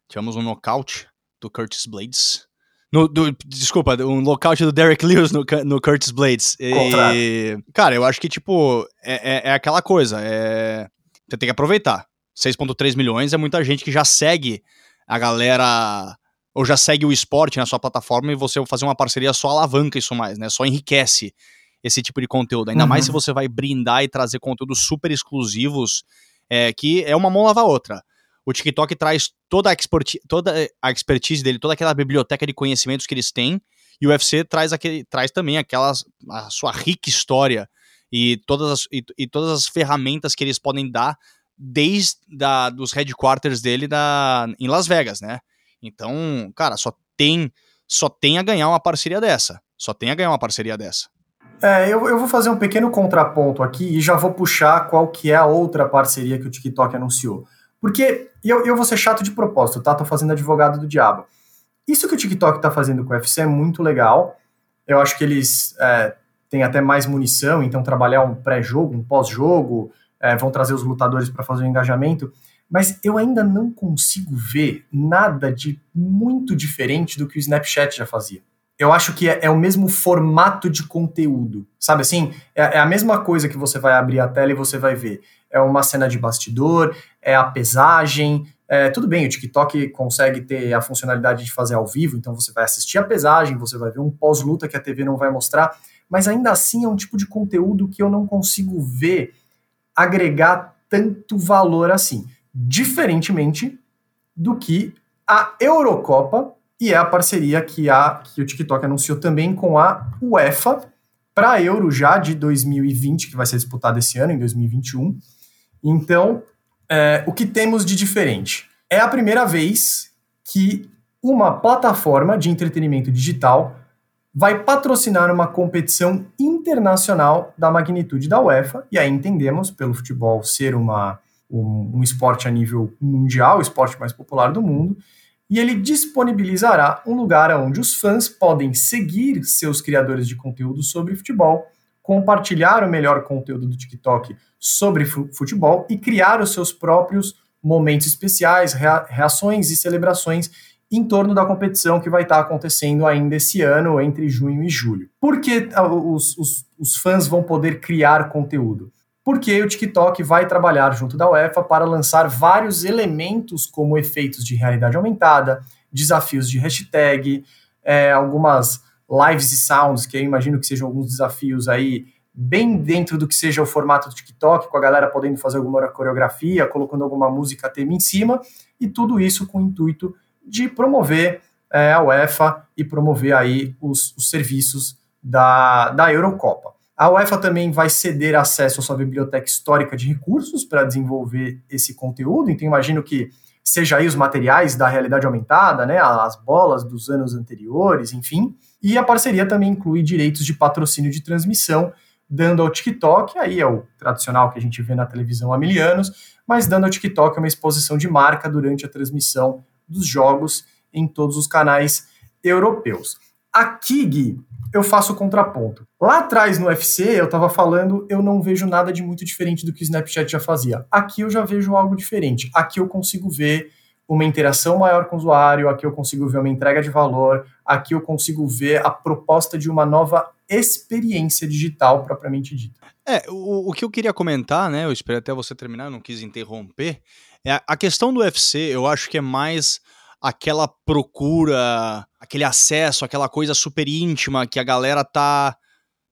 Tivemos um nocaute do Curtis Blades. No, do, desculpa, um nocaute do Derek Lewis no, no Curtis Blades. E, cara, eu acho que, tipo, é, é, é aquela coisa. É, você tem que aproveitar. 6,3 milhões é muita gente que já segue a galera ou já segue o esporte na sua plataforma e você fazer uma parceria só alavanca isso mais, né? Só enriquece esse tipo de conteúdo. Ainda uhum. mais se você vai brindar e trazer conteúdos super exclusivos, é, que é uma mão lavar a outra. O TikTok traz toda a, expertise, toda a expertise dele, toda aquela biblioteca de conhecimentos que eles têm, e o UFC traz, aquele, traz também aquelas, a sua rica história e todas, as, e, e todas as ferramentas que eles podem dar desde da, dos headquarters dele da, em Las Vegas, né? Então, cara, só tem só tem a ganhar uma parceria dessa. Só tem a ganhar uma parceria dessa. É, eu, eu vou fazer um pequeno contraponto aqui e já vou puxar qual que é a outra parceria que o TikTok anunciou. Porque eu, eu vou ser chato de propósito, tá? Tô fazendo advogado do diabo. Isso que o TikTok tá fazendo com o UFC é muito legal, Eu acho que eles é, têm até mais munição, então trabalhar um pré-jogo, um pós-jogo, é, vão trazer os lutadores para fazer o engajamento. Mas eu ainda não consigo ver nada de muito diferente do que o Snapchat já fazia. Eu acho que é, é o mesmo formato de conteúdo, sabe assim? É, é, a mesma coisa que você vai abrir a tela e você vai ver. É uma cena de bastidor, é a pesagem, é, tudo bem, o TikTok consegue ter a funcionalidade de fazer ao vivo, então você vai assistir a pesagem, você vai ver um pós-luta que a TV não vai mostrar, mas ainda assim é um tipo de conteúdo que eu não consigo ver agregar tanto valor assim. Diferentemente do que a Eurocopa e é a parceria que, a, que o TikTok anunciou também com a UEFA para a Euro já de 2020, que vai ser disputada esse ano, em 2021. Então, é, o que temos de diferente? É a primeira vez que uma plataforma de entretenimento digital vai patrocinar uma competição internacional da magnitude da UEFA, e aí entendemos, pelo futebol ser uma, um, um esporte a nível mundial, o esporte mais popular do mundo, e ele disponibilizará um lugar onde os fãs podem seguir seus criadores de conteúdo sobre futebol, compartilhar o melhor conteúdo do TikTok sobre futebol e criar os seus próprios momentos especiais, reações e celebrações em torno da competição que vai estar acontecendo ainda esse ano, entre junho e julho. Por que ah, os, os, os fãs vão poder criar conteúdo? Porque o TikTok vai trabalhar junto da UEFA para lançar vários elementos, como efeitos de realidade aumentada, desafios de hashtag, é, algumas lives e sounds, que eu imagino que sejam alguns desafios aí bem dentro do que seja o formato do TikTok, com a galera podendo fazer alguma coreografia, colocando alguma música tema em cima, e tudo isso com o intuito de promover é, a UEFA e promover aí os, os serviços da, da Eurocopa. A UEFA também vai ceder acesso à sua biblioteca histórica de recursos para desenvolver esse conteúdo, então imagino que seja aí os materiais da realidade aumentada, né, as bolas dos anos anteriores, enfim. E a parceria também inclui direitos de patrocínio de transmissão dando ao TikTok, aí é o tradicional que a gente vê na televisão há mil anos, mas dando ao TikTok uma exposição de marca durante a transmissão dos jogos em todos os canais europeus. Aqui, Gui, eu faço o contraponto. Lá atrás no UFC, eu estava falando, eu não vejo nada de muito diferente do que o Snapchat já fazia. Aqui eu já vejo algo diferente. Aqui eu consigo ver uma interação maior com o usuário, aqui eu consigo ver uma entrega de valor, aqui eu consigo ver a proposta de uma nova experiência digital propriamente dita. É, o, o que eu queria comentar, né, eu esperei até você terminar, não quis interromper, é a questão do UFC, eu acho que é mais aquela procura, aquele acesso, aquela coisa super íntima que a galera tá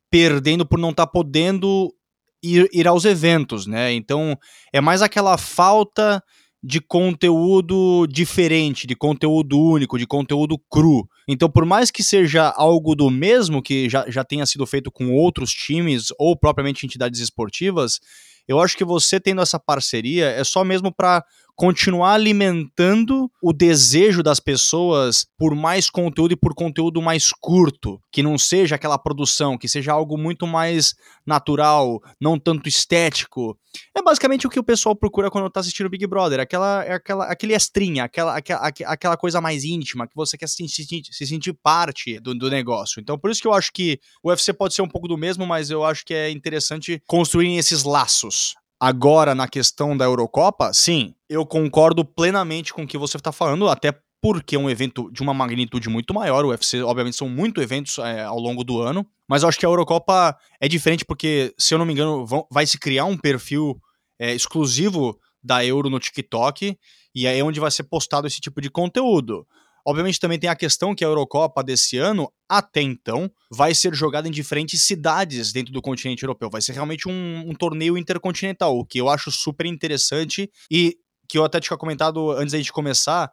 perdendo por não estar tá podendo ir, ir aos eventos, né? Então, é mais aquela falta de conteúdo diferente, de conteúdo único, de conteúdo cru. Então, por mais que seja algo do mesmo que já, já tenha sido feito com outros times ou propriamente entidades esportivas, eu acho que você tendo essa parceria é só mesmo para continuar alimentando o desejo das pessoas por mais conteúdo e por conteúdo mais curto, que não seja aquela produção, que seja algo muito mais natural, não tanto estético. É basicamente o que o pessoal procura quando tá assistindo Big Brother, aquela, aquela, aquele estrinha, aquela, aquela, aquela coisa mais íntima, que você quer se, se, se sentir parte do, do negócio. Então, por isso que eu acho que o UFC pode ser um pouco do mesmo, mas eu acho que é interessante construir esses laços. Agora, na questão da Eurocopa, sim, eu concordo plenamente com o que você está falando, até porque é um evento de uma magnitude muito maior. O UFC, obviamente, são muitos eventos é, ao longo do ano. Mas eu acho que a Eurocopa é diferente porque, se eu não me engano, vão, vai se criar um perfil é, exclusivo da Euro no TikTok. E é onde vai ser postado esse tipo de conteúdo. Obviamente também tem a questão que a Eurocopa desse ano, até então, vai ser jogada em diferentes cidades dentro do continente europeu. Vai ser realmente um, um torneio intercontinental, o que eu acho super interessante e que eu até tinha comentado antes da gente começar,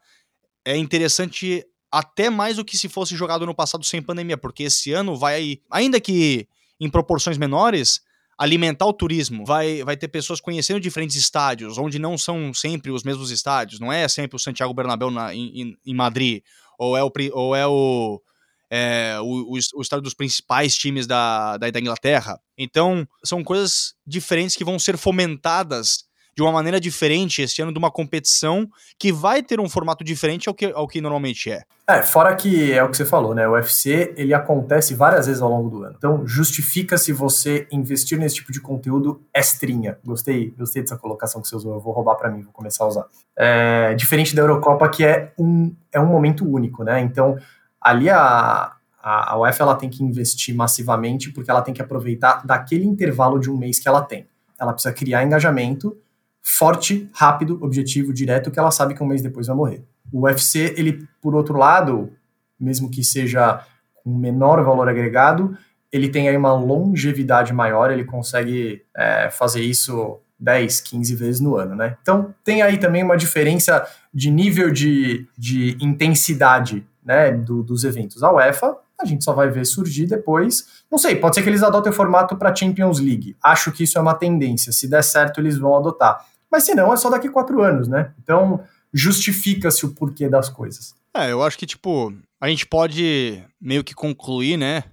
é interessante até mais do que se fosse jogado no passado sem pandemia, porque esse ano vai, ainda que em proporções menores, alimentar o turismo. Vai, vai ter pessoas conhecendo diferentes estádios, onde não são sempre os mesmos estádios. Não é sempre o Santiago Bernabéu na, em, em Madrid, ou é o, ou é o, é, o, o, o, estádio dos principais times da, da, da Inglaterra. Então, são coisas diferentes que vão ser fomentadas de uma maneira diferente esse ano de uma competição que vai ter um formato diferente ao que, ao que normalmente é. É, fora que é o que você falou, né? O UFC ele acontece várias vezes ao longo do ano. Então justifica se você investir nesse tipo de conteúdo estrinha. Gostei, gostei dessa colocação que você usou. Eu vou roubar para mim, vou começar a usar. É, diferente da Eurocopa que é um é um momento único, né? Então ali a a, a UEFA ela tem que investir massivamente porque ela tem que aproveitar daquele intervalo de um mês que ela tem. Ela precisa criar engajamento forte, rápido, objetivo, direto, que ela sabe que um mês depois vai morrer. O UFC, ele, por outro lado, mesmo que seja com menor valor agregado, ele tem aí uma longevidade maior, ele consegue é, fazer isso 10, 15 vezes no ano, né? Então tem aí também uma diferença de nível de, de intensidade né, do, dos eventos. A UEFA a gente só vai ver surgir depois. Não sei, pode ser que eles adotem o formato para Champions League. Acho que isso é uma tendência. Se der certo, eles vão adotar. Mas se não, é só daqui quatro anos, né? Então justifica-se o porquê das coisas. É, eu acho que, tipo, a gente pode meio que concluir, né?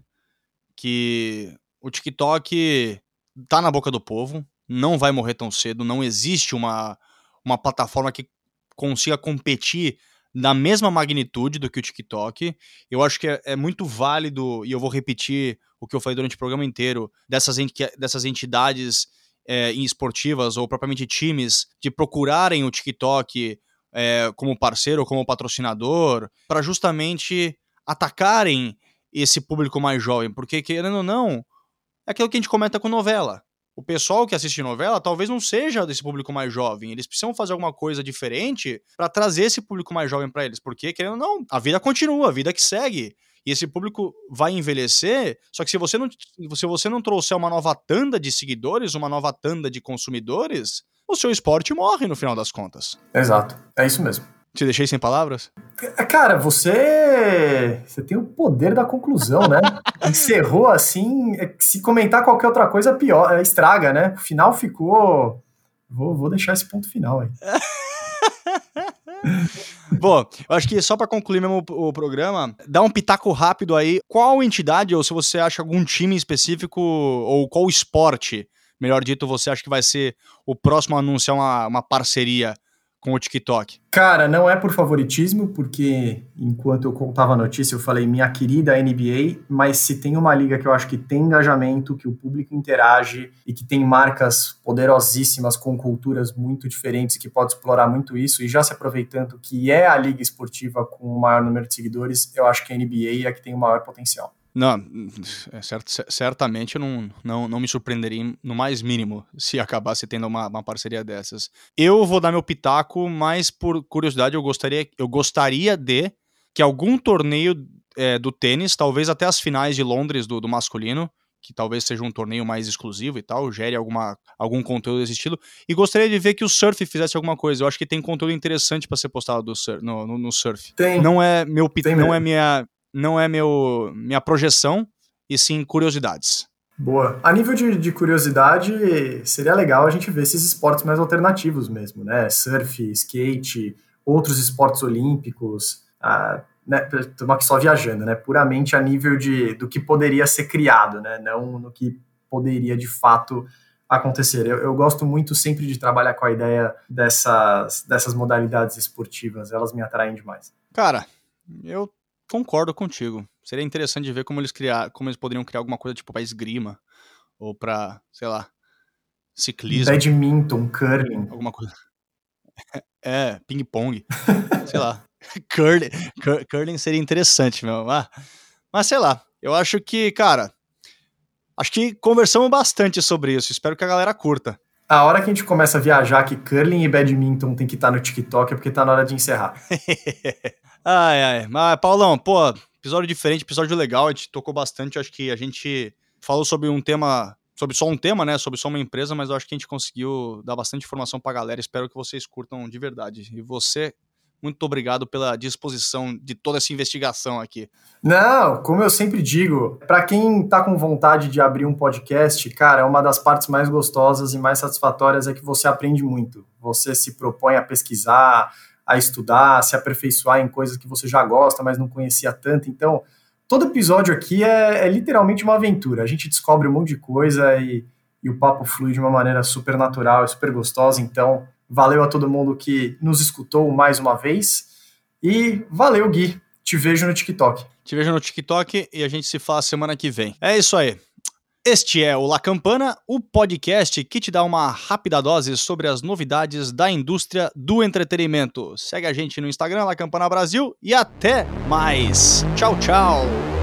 Que o TikTok tá na boca do povo, não vai morrer tão cedo, não existe uma, uma plataforma que consiga competir na mesma magnitude do que o TikTok. Eu acho que é, é, muito válido, e eu vou repetir o que eu falei durante o programa inteiro, dessas, dessas entidades é, esportivas ou propriamente times de procurarem o TikTok é, como parceiro ou como patrocinador para justamente atacarem esse público mais jovem, porque querendo ou não, é aquilo que a gente comenta com novela o pessoal que assiste novela talvez não seja desse público mais jovem. Eles precisam fazer alguma coisa diferente para trazer esse público mais jovem para eles, porque querendo ou não, a vida continua, a vida que segue. E esse público vai envelhecer, só que se você não, se você não trouxer uma nova tanda de seguidores, uma nova tanda de consumidores, o seu esporte morre no final das contas. Exato, é isso mesmo. Te deixei sem palavras? Cara, você você tem o poder da conclusão, né? [laughs] Encerrou assim. É se comentar qualquer outra coisa, pior, é, estraga, né? O final ficou. Vou, vou deixar esse ponto final aí. [laughs] Bom, eu acho que só para concluir mesmo o, programa, dá um pitaco rápido aí. Qual entidade, ou se você acha algum time específico, ou qual esporte, melhor dito, você acha que vai ser o próximo a anunciar uma, uma parceria com o TikTok? Cara, não é por favoritismo, porque enquanto eu contava a notícia, eu falei minha querida NBA, mas se tem uma liga que eu acho que tem engajamento, que o público interage e que tem marcas poderosíssimas com culturas muito diferentes que pode explorar muito isso e já se aproveitando que é a liga esportiva com o maior número de seguidores, eu acho que a NBA é a que tem o maior potencial. Não, é cert, certamente eu não, não, não me surpreenderia no mais mínimo se acabasse tendo uma, uma parceria dessas. Eu vou dar meu pitaco, mas por curiosidade eu gostaria, eu gostaria de que algum torneio é, do tênis, talvez até as finais de Londres do, do masculino, que talvez seja um torneio mais exclusivo e tal, gere alguma, algum conteúdo desse estilo. E gostaria de ver que o surf fizesse alguma coisa. Eu acho que tem conteúdo interessante para ser postado do sur no, no, no, surf. Tem. Não é meu pit, não é minha não é meu, minha projeção, e sim curiosidades. Boa. A nível de, de, curiosidade, seria legal a gente ver esses esportes mais alternativos mesmo, né? Surf, skate, outros esportes olímpicos. Ah, né? Estamos aqui só viajando, né? Puramente a nível de, do que poderia ser criado, né? Não no que poderia de fato acontecer. Eu, eu, gosto muito sempre de trabalhar com a ideia dessas, dessas modalidades esportivas, elas me atraem demais. Cara, eu concordo contigo. Seria interessante ver como eles criar, como eles poderiam criar alguma coisa tipo para esgrima ou para, sei lá, ciclismo, badminton, curling, alguma coisa. [laughs] É, ping pong. [laughs] sei lá. [laughs] Curling, cur curling seria interessante, meu. Ah, mas sei lá, eu acho que, cara, acho que conversamos bastante sobre isso. Espero que a galera curta. A hora que a gente começa a viajar que curling e badminton tem que estar no TikTok é porque tá na hora de encerrar. Ai, ai. Mas, Paulão, pô, episódio diferente, episódio legal, a gente tocou bastante. Acho que a gente falou sobre um tema, sobre só um tema, né? Sobre só uma empresa, mas eu acho que a gente conseguiu dar bastante informação pra galera. Espero que vocês curtam de verdade. E você, muito obrigado pela disposição de toda essa investigação aqui. Não, como eu sempre digo, para quem tá com vontade de abrir um podcast, cara, uma das partes mais gostosas e mais satisfatórias é que você aprende muito. Você se propõe a pesquisar, a estudar, a se aperfeiçoar em coisas que você já gosta, mas não conhecia tanto. Então, todo episódio aqui é, é literalmente uma aventura. A gente descobre um monte de coisa e, e o papo flui de uma maneira super natural e super gostosa. Então, valeu a todo mundo que nos escutou mais uma vez e valeu, Gui. Te vejo no TikTok. Te vejo no TikTok e a gente se fala semana que vem. É isso aí. Este é o La Campana, o podcast que te dá uma rápida dose sobre as novidades da indústria do entretenimento. Segue a gente no Instagram, La Campana Brasil, e até mais. Tchau, tchau.